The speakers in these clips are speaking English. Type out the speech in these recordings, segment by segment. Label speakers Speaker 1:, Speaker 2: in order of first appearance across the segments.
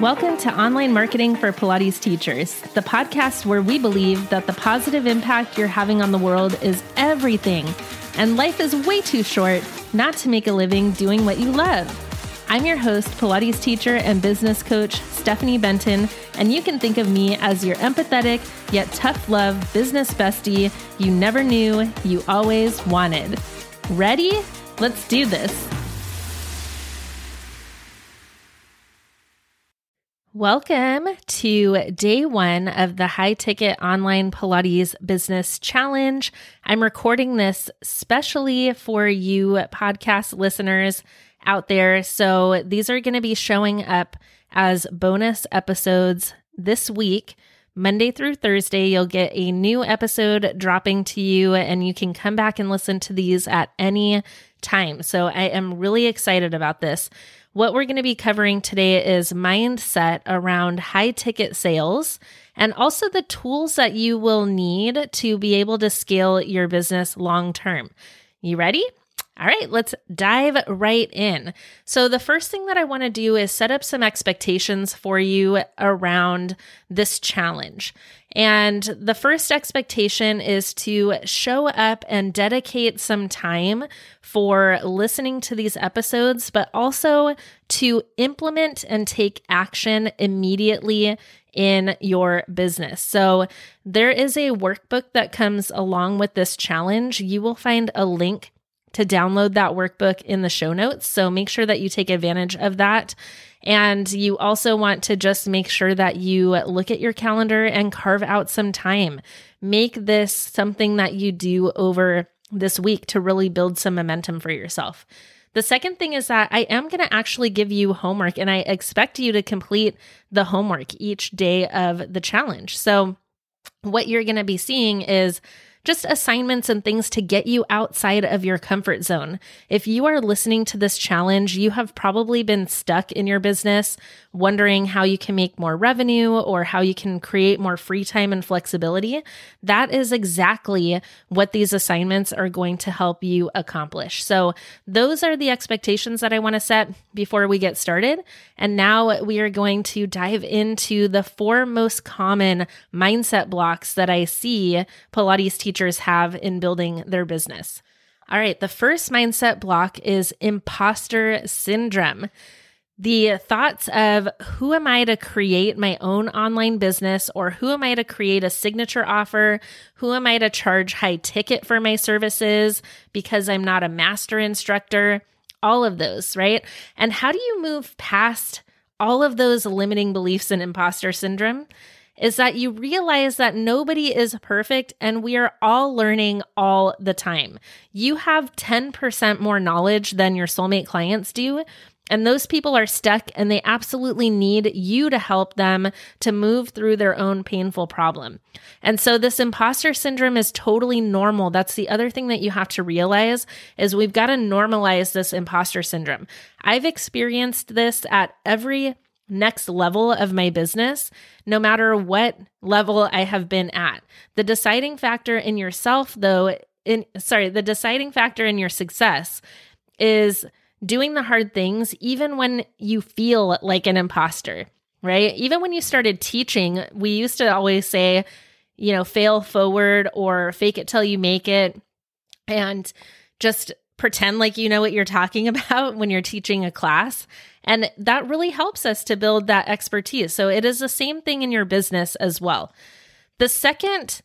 Speaker 1: Welcome to Online Marketing for Pilates Teachers, the podcast where we believe that the positive impact you're having on the world is everything, and life is way too short not to make a living doing what you love. I'm your host, Pilates teacher and business coach, Stephanie Benton, and you can think of me as your empathetic yet tough love business bestie you never knew you always wanted. Ready? Let's do this. Welcome to day one of the high ticket online Pilates business challenge. I'm recording this specially for you podcast listeners out there. So these are going to be showing up as bonus episodes this week. Monday through Thursday, you'll get a new episode dropping to you, and you can come back and listen to these at any time. So I am really excited about this. What we're going to be covering today is mindset around high ticket sales and also the tools that you will need to be able to scale your business long term. You ready? All right, let's dive right in. So, the first thing that I want to do is set up some expectations for you around this challenge. And the first expectation is to show up and dedicate some time for listening to these episodes, but also to implement and take action immediately in your business. So, there is a workbook that comes along with this challenge. You will find a link to download that workbook in the show notes. So, make sure that you take advantage of that. And you also want to just make sure that you look at your calendar and carve out some time. Make this something that you do over this week to really build some momentum for yourself. The second thing is that I am going to actually give you homework and I expect you to complete the homework each day of the challenge. So, what you're going to be seeing is just assignments and things to get you outside of your comfort zone. If you are listening to this challenge, you have probably been stuck in your business, wondering how you can make more revenue or how you can create more free time and flexibility. That is exactly what these assignments are going to help you accomplish. So, those are the expectations that I want to set before we get started. And now we are going to dive into the four most common mindset blocks that I see Pilates teachers teachers have in building their business. All right, the first mindset block is imposter syndrome. The thoughts of who am I to create my own online business or who am I to create a signature offer? Who am I to charge high ticket for my services because I'm not a master instructor? All of those, right? And how do you move past all of those limiting beliefs and imposter syndrome? Is that you realize that nobody is perfect and we are all learning all the time. You have 10% more knowledge than your soulmate clients do. And those people are stuck and they absolutely need you to help them to move through their own painful problem. And so this imposter syndrome is totally normal. That's the other thing that you have to realize is we've got to normalize this imposter syndrome. I've experienced this at every next level of my business, no matter what level I have been at. The deciding factor in yourself, though, in sorry, the deciding factor in your success is doing the hard things, even when you feel like an imposter, right? Even when you started teaching, we used to always say, you know, fail forward or fake it till you make it. And just pretend like you know what you're talking about when you're teaching a class. And that really helps us to build that expertise. So it is the same thing in your business as well. The second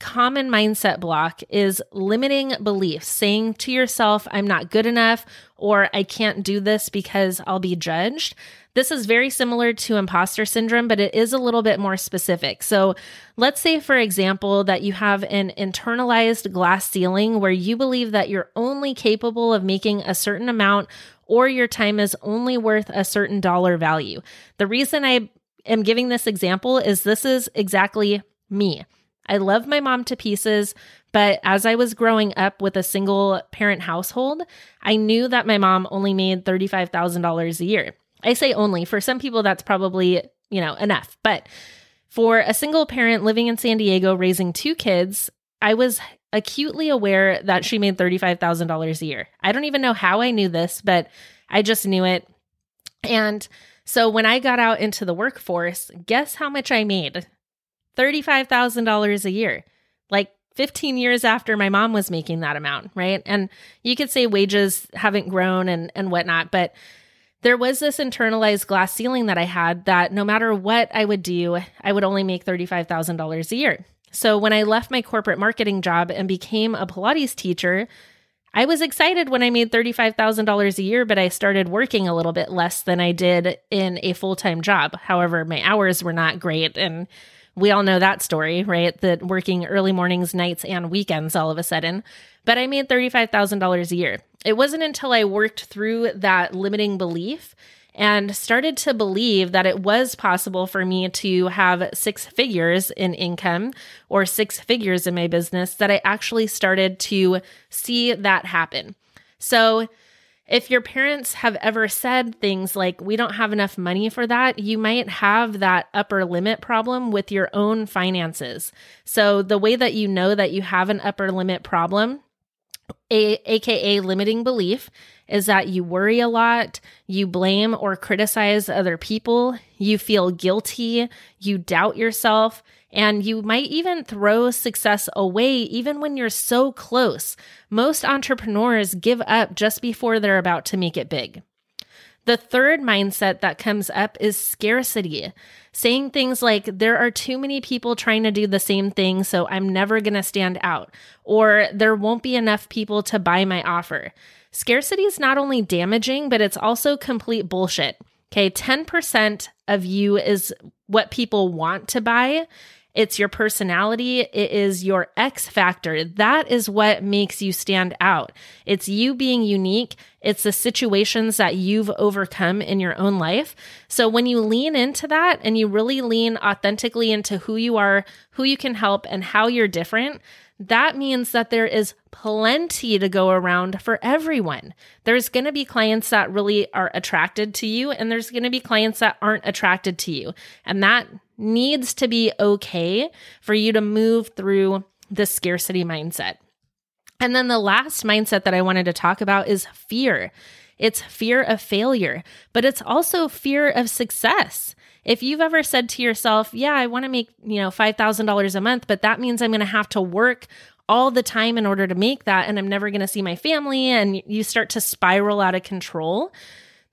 Speaker 1: common mindset block is limiting beliefs, saying to yourself, I'm not good enough, or I can't do this because I'll be judged. This is very similar to imposter syndrome, but it is a little bit more specific. So, let's say, for example, that you have an internalized glass ceiling where you believe that you're only capable of making a certain amount or your time is only worth a certain dollar value. The reason I am giving this example is this is exactly me. I love my mom to pieces, but as I was growing up with a single parent household, I knew that my mom only made $35,000 a year. I say only. For some people, that's probably, you know, enough. But for a single parent living in San Diego raising two kids, I was acutely aware that she made $35,000 a year. I don't even know how I knew this, but I just knew it. And So when I got out into the workforce, guess how much I made? $35,000 a year. Like 15 years after my mom was making that amount, right? And you could say wages haven't grown and, and whatnot, but there was this internalized glass ceiling that I had that no matter what I would do, I would only make $35,000 a year. So when I left my corporate marketing job and became a Pilates teacher, I was excited when I made $35,000 a year, but I started working a little bit less than I did in a full time job. However, my hours were not great. And we all know that story, right? That working early mornings, nights, and weekends all of a sudden. But I made $35,000 a year. It wasn't until I worked through that limiting belief and started to believe that it was possible for me to have six figures in income or six figures in my business that I actually started to see that happen. So, if your parents have ever said things like, we don't have enough money for that, you might have that upper limit problem with your own finances. So, the way that you know that you have an upper limit problem, a, aka limiting belief, is that you worry a lot, you blame or criticize other people, you feel guilty, you doubt yourself, and you might even throw success away even when you're so close. Most entrepreneurs give up just before they're about to make it big. The third mindset that comes up is scarcity, saying things like, there are too many people trying to do the same thing, so I'm never going to stand out, or there won't be enough people to buy my offer. Scarcity is not only damaging, but it's also complete bullshit. Okay, 10% of you is what people want to buy, it's your personality. It is your X factor. That is what makes you stand out. It's you being unique. It's the situations that you've overcome in your own life. So when you lean into that and you really lean authentically into who you are, who you can help, and how you're different, that means that there is plenty to go around for everyone. There's going to be clients that really are attracted to you, and there's going to be clients that aren't attracted to you. And that needs to be okay for you to move through the scarcity mindset. And then the last mindset that I wanted to talk about is fear. It's fear of failure, but it's also fear of success. If you've ever said to yourself, "Yeah, I want to make, you know, $5,000 a month, but that means I'm going to have to work all the time in order to make that and I'm never going to see my family," and you start to spiral out of control,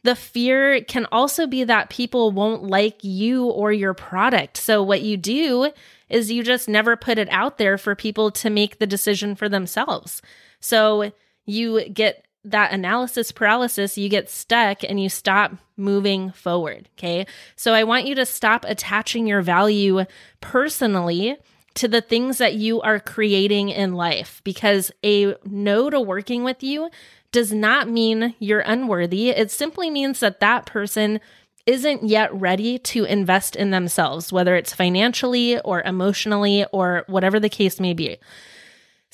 Speaker 1: the fear can also be that people won't like you or your product. So, what you do is you just never put it out there for people to make the decision for themselves. So, you get that analysis paralysis, you get stuck and you stop moving forward. Okay. So, I want you to stop attaching your value personally to the things that you are creating in life because a no to working with you does not mean you're unworthy. It simply means that that person isn't yet ready to invest in themselves, whether it's financially or emotionally or whatever the case may be.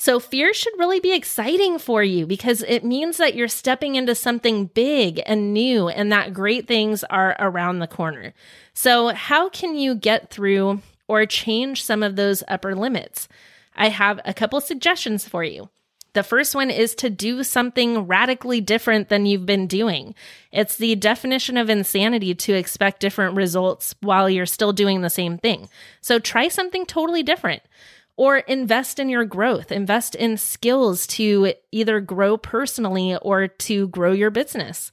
Speaker 1: So, fear should really be exciting for you because it means that you're stepping into something big and new and that great things are around the corner. So, how can you get through or change some of those upper limits? I have a couple suggestions for you. The first one is to do something radically different than you've been doing. It's the definition of insanity to expect different results while you're still doing the same thing. So try something totally different or invest in your growth, invest in skills to either grow personally or to grow your business.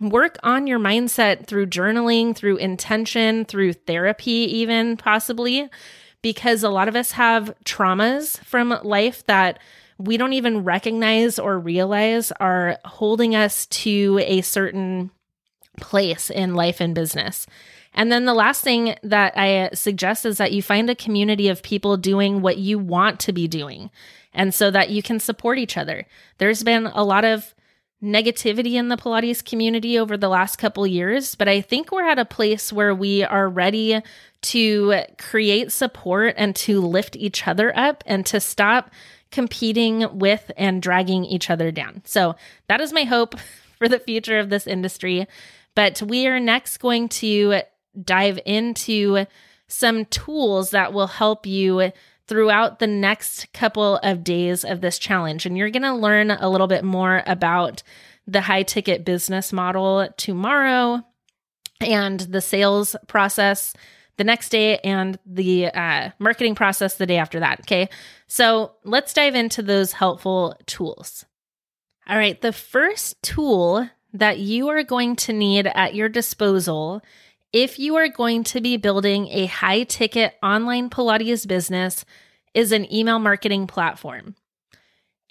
Speaker 1: Work on your mindset through journaling, through intention, through therapy, even possibly, because a lot of us have traumas from life that we don't even recognize or realize are holding us to a certain place in life and business. And then the last thing that I suggest is that you find a community of people doing what you want to be doing. And so that you can support each other. There's been a lot of negativity in the Pilates community over the last couple years, but I think we're at a place where we are ready to create support and to lift each other up and to stop competing with and dragging each other down. So that is my hope for the future of this industry. But we are next going to dive into some tools that will help you throughout the next couple of days of this challenge. And you're going to learn a little bit more about the high ticket business model tomorrow and the sales process the next day and the uh, marketing process the day after that. Okay. So let's dive into those helpful tools. All right. The first tool that you are going to need at your disposal if you are going to be building a high ticket online Pilates business is an email marketing platform.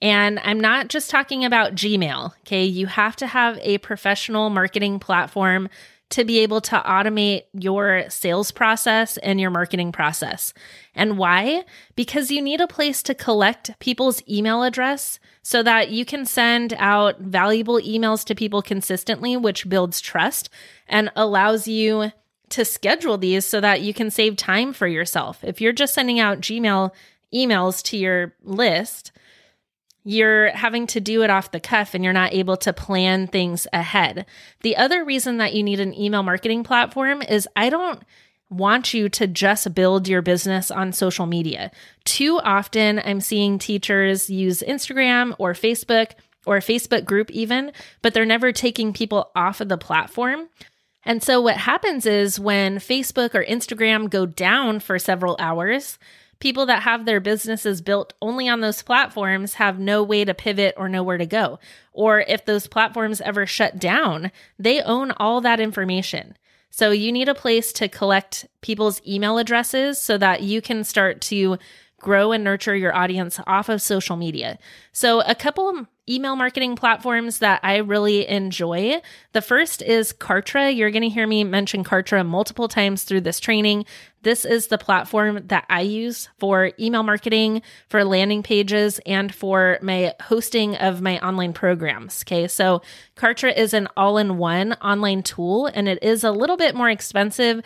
Speaker 1: And I'm not just talking about Gmail, okay? You have to have a professional marketing platform to be able to automate your sales process and your marketing process. And why? Because you need a place to collect people's email address so that you can send out valuable emails to people consistently, which builds trust and allows you to schedule these so that you can save time for yourself. If you're just sending out Gmail emails to your list, you're having to do it off the cuff and you're not able to plan things ahead. The other reason that you need an email marketing platform is I don't want you to just build your business on social media. Too often, I'm seeing teachers use Instagram or Facebook or a Facebook group, even, but they're never taking people off of the platform. And so, what happens is when Facebook or Instagram go down for several hours, people that have their businesses built only on those platforms have no way to pivot or nowhere to go. Or if those platforms ever shut down, they own all that information. So you need a place to collect people's email addresses so that you can start to grow and nurture your audience off of social media. So, a couple email marketing platforms that I really enjoy. The first is Kartra. You're going to hear me mention Kartra multiple times through this training. This is the platform that I use for email marketing, for landing pages, and for my hosting of my online programs. Okay, so Kartra is an all in one online tool and it is a little bit more expensive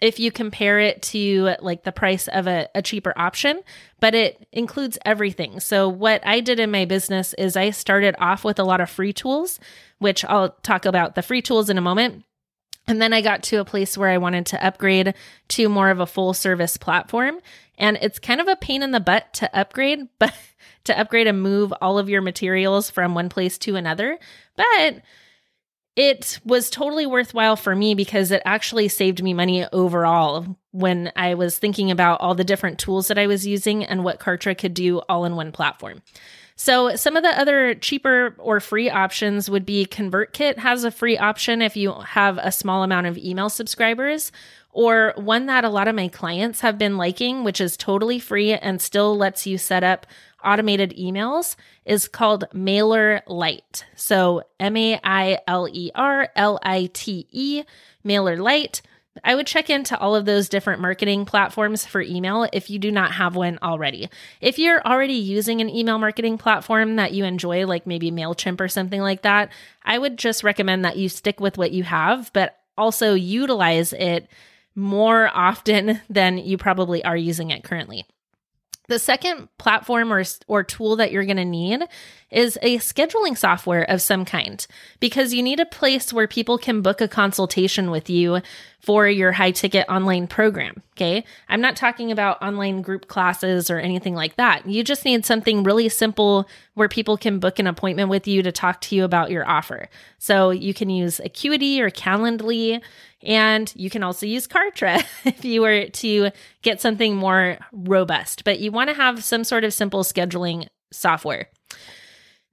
Speaker 1: if you compare it to like the price of a, a, cheaper option, but it includes everything. So, what I did in my business is I started off with a lot of free tools, which I'll talk about the free tools in a moment. And then I got to a place where I wanted to upgrade to more of a full service platform. And it's kind of a pain in the butt to upgrade, but to upgrade and move all of your materials from one place to another. But it was totally worthwhile for me because it actually saved me money overall when I was thinking about all the different tools that I was using and what Kartra could do all in one platform. So, some of the other cheaper or free options would be ConvertKit has a free option if you have a small amount of email subscribers, or one that a lot of my clients have been liking, which is totally free and still lets you set up automated emails is called Mailer Lite. So M A I L E R L I T E, Mailer Lite. I would check into all of those different marketing platforms for email if you do not have one already. If you're already using an email marketing platform that you enjoy, like maybe MailChimp or something like that, I would just recommend that you stick with what you have, but also utilize it more often than you probably are using it currently. The second platform or, or tool that you're going to need is a scheduling software of some kind because you need a place where people can book a consultation with you for your high ticket online program. Okay. I'm not talking about online group classes or anything like that. You just need something really simple where people can book an appointment with you to talk to you about your offer. So you can use Acuity or Calendly. And you can also use Kartra if you were to get something more robust, but you want to have some sort of simple scheduling software.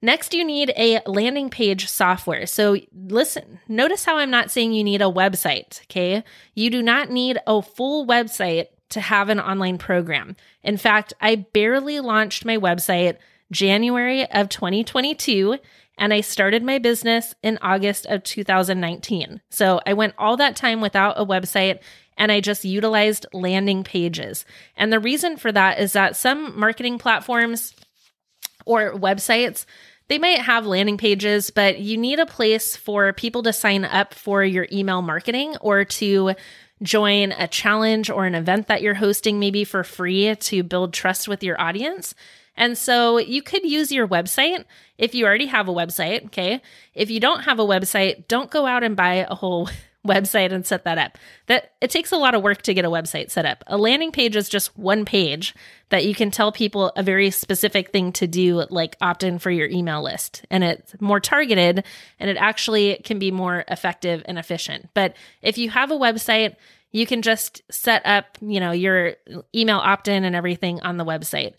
Speaker 1: Next, you need a landing page software. So, listen, notice how I'm not saying you need a website, okay? You do not need a full website to have an online program. In fact, I barely launched my website January of 2022 and I started my business in August of 2019. So I went all that time without a website and I just utilized landing pages. And the reason for that is that some marketing platforms or websites they might have landing pages, but you need a place for people to sign up for your email marketing or to join a challenge or an event that you're hosting, maybe for free to build trust with your audience. And so you could use your website if you already have a website. Okay. If you don't have a website, don't go out and buy a whole website and set that up. That it takes a lot of work to get a website set up. A landing page is just one page that you can tell people a very specific thing to do like opt in for your email list and it's more targeted and it actually can be more effective and efficient. But if you have a website, you can just set up, you know, your email opt in and everything on the website.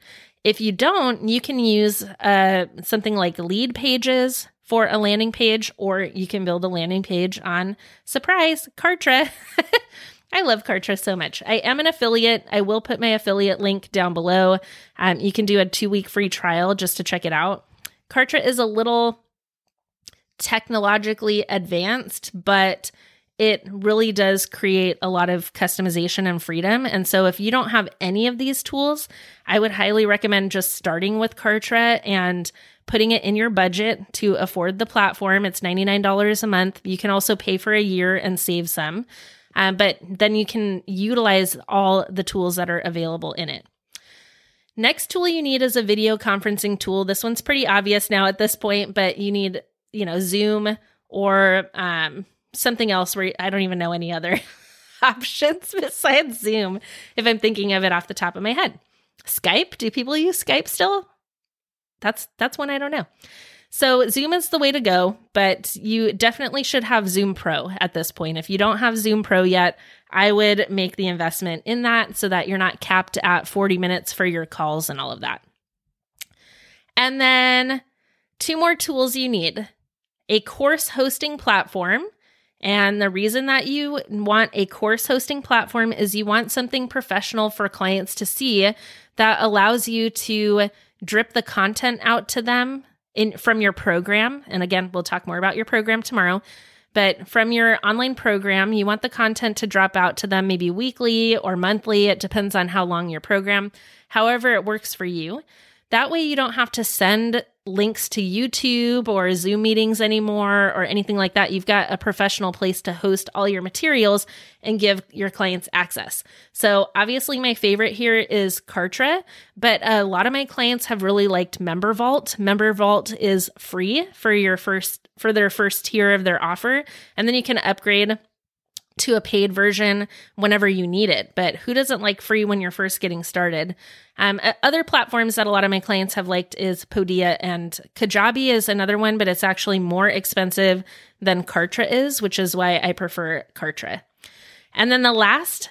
Speaker 1: If you don't, you can use uh, something like Leadpages for a landing page, or you can build a landing page on surprise Kartra. I love Kartra so much. I am an affiliate. I will put my affiliate link down below. Um, you can do a two week free trial just to check it out. Kartra is a little technologically advanced, but it really does create a lot of customization and freedom. And so, if you don't have any of these tools, I would highly recommend just starting with Kartra and putting it in your budget to afford the platform. It's $99 a month. You can also pay for a year and save some, uh, but then you can utilize all the tools that are available in it. Next tool you need is a video conferencing tool. This one's pretty obvious now at this point, but you need, you know, Zoom or um, something else where I don't even know any other options besides Zoom if I'm thinking of it off the top of my head. Skype? Do people use Skype still? That's that's one I don't know. So Zoom is the way to go, but you definitely should have Zoom Pro at this point. If you don't have Zoom Pro yet, I would make the investment in that so that you're not capped at 40 minutes for your calls and all of that. And then two more tools you need a course hosting platform and the reason that you want a course hosting platform is you want something professional for clients to see that allows you to drip the content out to them in from your program. And again, we'll talk more about your program tomorrow. But from your online program, you want the content to drop out to them maybe weekly or monthly. It depends on how long your program, however, it works for you. That way, you don't have to send links to YouTube or Zoom meetings anymore or anything like that. You've got a professional place to host all your materials and give your clients access. So, obviously, my favorite here is Kartra, but a lot of my clients have really liked Member Vault. Member Vault is free for your first for their first tier of their offer, and then you can upgrade to a paid version whenever you need it. But who doesn't like free when you're first getting started? Um, other platforms that a lot of my clients have liked is Podia and Kajabi is another one, but it's actually more expensive than Kartra is, which is why I prefer Kartra. And then the last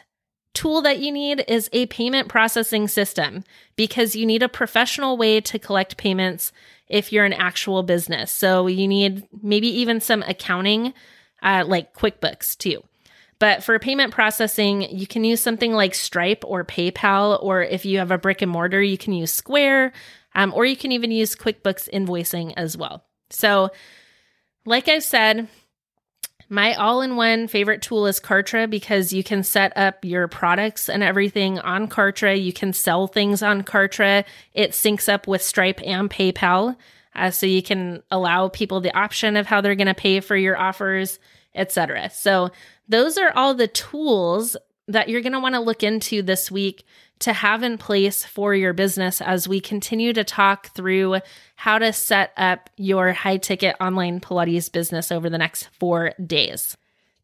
Speaker 1: tool that you need is a payment processing system because you need a professional way to collect payments if you're an actual business. So you need maybe even some accounting, uh, like QuickBooks too. But for payment processing, you can use something like Stripe or PayPal, or if you have a brick and mortar, you can use Square, um, or you can even use QuickBooks invoicing as well. So, like I said, my all in one favorite tool is Kartra because you can set up your products and everything on Kartra. You can sell things on Kartra. It syncs up with Stripe and PayPal. Uh, so you can allow people the option of how they're going to pay for your offers, etc. So those are all the tools that you're going to want to look into this week to have in place for your business as we continue to talk through how to set up your high ticket online Pilates business over the next four days.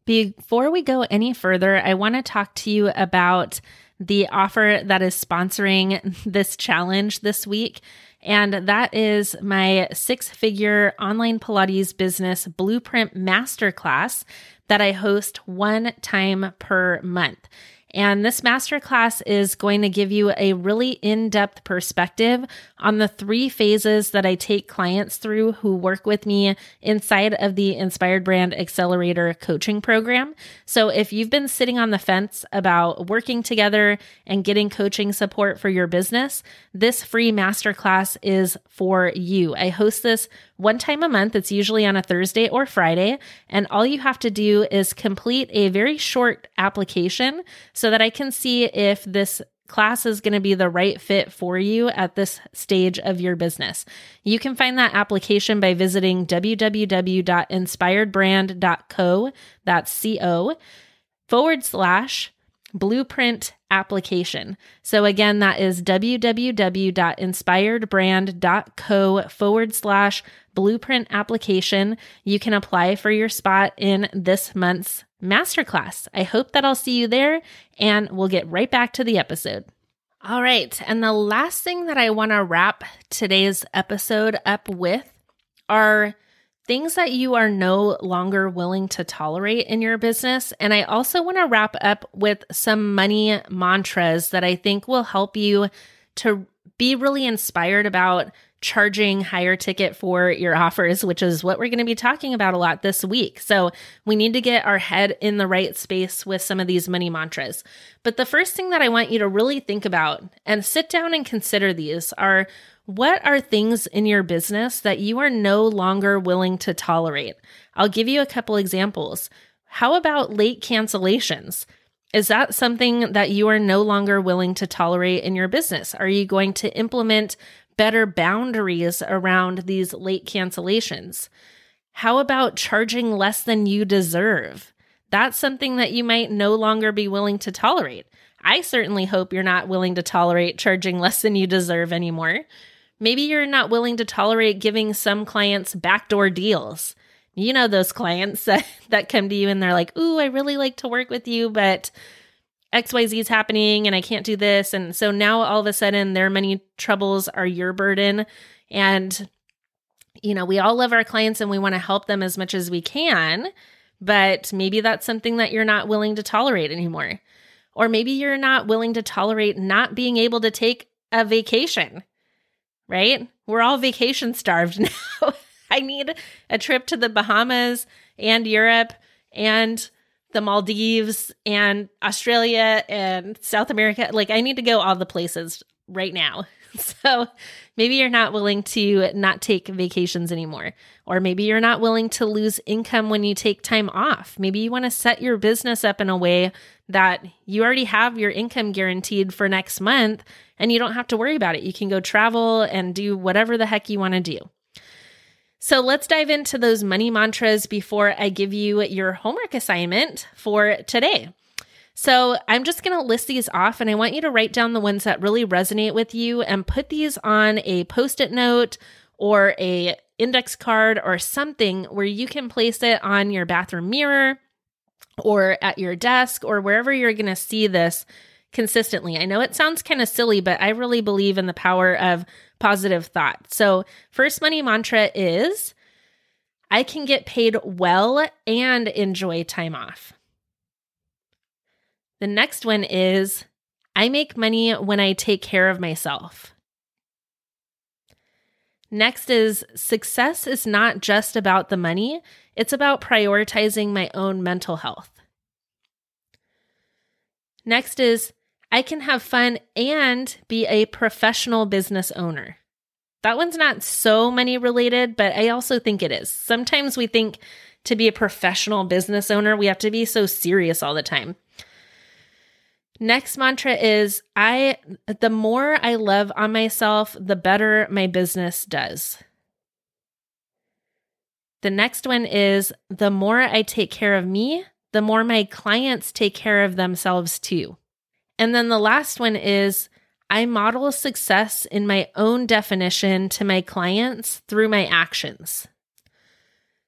Speaker 1: Before we go any further, I want to talk to you about the offer that is sponsoring this challenge this week. And that is my six figure online Pilates business blueprint masterclass that I host one time per month. And this masterclass is going to give you a really in depth perspective on the three phases that I take clients through who work with me inside of the Inspired Brand Accelerator coaching program. So, if you've been sitting on the fence about working together and getting coaching support for your business, this free masterclass is for you. I host this one time a month. It's usually on a Thursday or Friday. And all you have to do is complete a very short application so that I can see if this class is going to be the right fit for you at this stage of your business. You can find that application by visiting www.inspiredbrand.co, that's C O, forward slash blueprint application. So again, that is www.inspiredbrand.co forward slash blueprint application, you can apply for your spot in this month's masterclass. I hope that I'll see you there and we'll get right back to the episode. All right. And the last thing that I want to wrap today's episode up with are things that you are no longer willing to tolerate in your business. And I also want to wrap up with some money mantras that I think will help you to be really inspired about charging higher ticket for your offers, which is what we're going to be talking about a lot this week. So we need to get our head in the right space with some of these money mantras. But the first thing that I want you to really think about and sit down and consider these are what are things in your business that you are no longer willing to tolerate? I'll give you a couple examples. How about late cancellations? Is that something that you are no longer willing to tolerate in your business? Are you going to implement better boundaries around these late cancellations? How about charging less than you deserve? That's something that you might no longer be willing to tolerate. I certainly hope you're not willing to tolerate charging less than you deserve anymore. Maybe you're not willing to tolerate giving some clients backdoor deals. You know those clients that, come to you and they're like, "Ooh, I really like to work with you, but XYZ is happening and I can't do this. And so now all of a sudden their many troubles are your burden. And, you know, we all love our clients and we want to help them as much as we can. But maybe that's something that you're not willing to tolerate anymore. Or maybe you're not willing to tolerate not being able to take a vacation, right? We're all vacation starved now. I need a trip to the Bahamas and Europe and the Maldives and Australia and South America. Like, I need to go all the places right now. So maybe you're not willing to not take vacations anymore. Or maybe you're not willing to lose income when you take time off. Maybe you want to set your business up in a way that you already have your income guaranteed for next month and you don't have to worry about it. You can go travel and do whatever the heck you want to do. So let's dive into those money mantras before I give you your homework assignment for today. So I'm just going to list these off and I want you to write down the ones that really resonate with you and put these on a post-it note or a index card or something where you can place it on your bathroom mirror or at your desk or wherever you're going to see this consistently. I know it sounds kind of silly, but I really believe in the power of positive thought. So, first money mantra is I can get paid well and enjoy time off. The next one is I make money when I take care of myself. Next is success is not just about the money, it's about prioritizing my own mental health. Next is I can have fun and be a professional business owner. That one's not so money related, but I also think it is. Sometimes we think to be a professional business owner, we have to be so serious all the time. Next mantra is I the more I love on myself, the better my business does. The next one is the more I take care of me, the more my clients take care of themselves too. And then the last one is I model success in my own definition to my clients through my actions.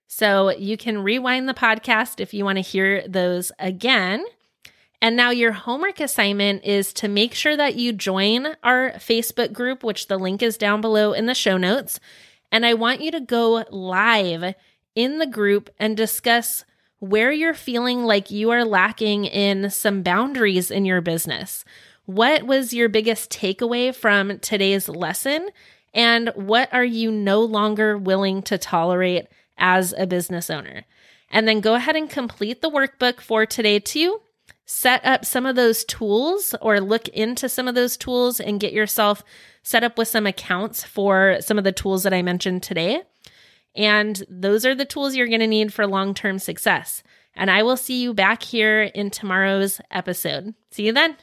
Speaker 1: So you can rewind the podcast if you want to hear those again. And now your homework assignment is to make sure that you join our Facebook group, which the link is down below in the show notes. And I want you to go live in the group and discuss where you're feeling like you are lacking in some boundaries in your business. What was your biggest takeaway from today's lesson? And what are you no longer willing to tolerate as a business owner? And then go ahead and complete the workbook for today, too. Set up some of those tools or look into some of those tools and get yourself set up with some accounts for some of the tools that I mentioned today. And those are the tools you're going to need for long term success. And I will see you back here in tomorrow's episode. See you then.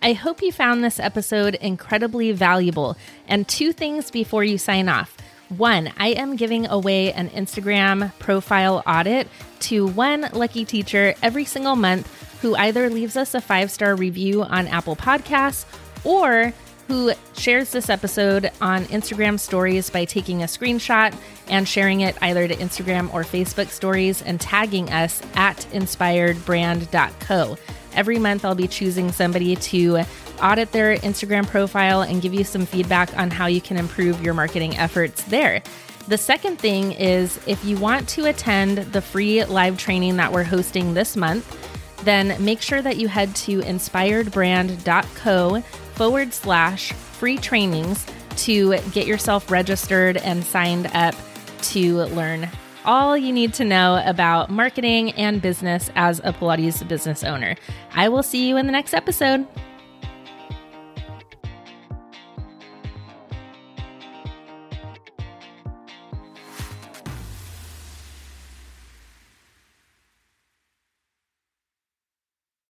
Speaker 1: I hope you found this episode incredibly valuable. And two things before you sign off. One, I am giving away an Instagram profile audit to one lucky teacher every single month who either leaves us a five star review on Apple Podcasts or who shares this episode on Instagram stories by taking a screenshot and sharing it either to Instagram or Facebook stories and tagging us at inspiredbrand.co. Every month, I'll be choosing somebody to audit their Instagram profile and give you some feedback on how you can improve your marketing efforts there. The second thing is if you want to attend the free live training that we're hosting this month, then make sure that you head to inspiredbrand.co forward slash free trainings to get yourself registered and signed up to learn all you need to know about marketing and business as a Pilates business owner. I will see you in the next episode.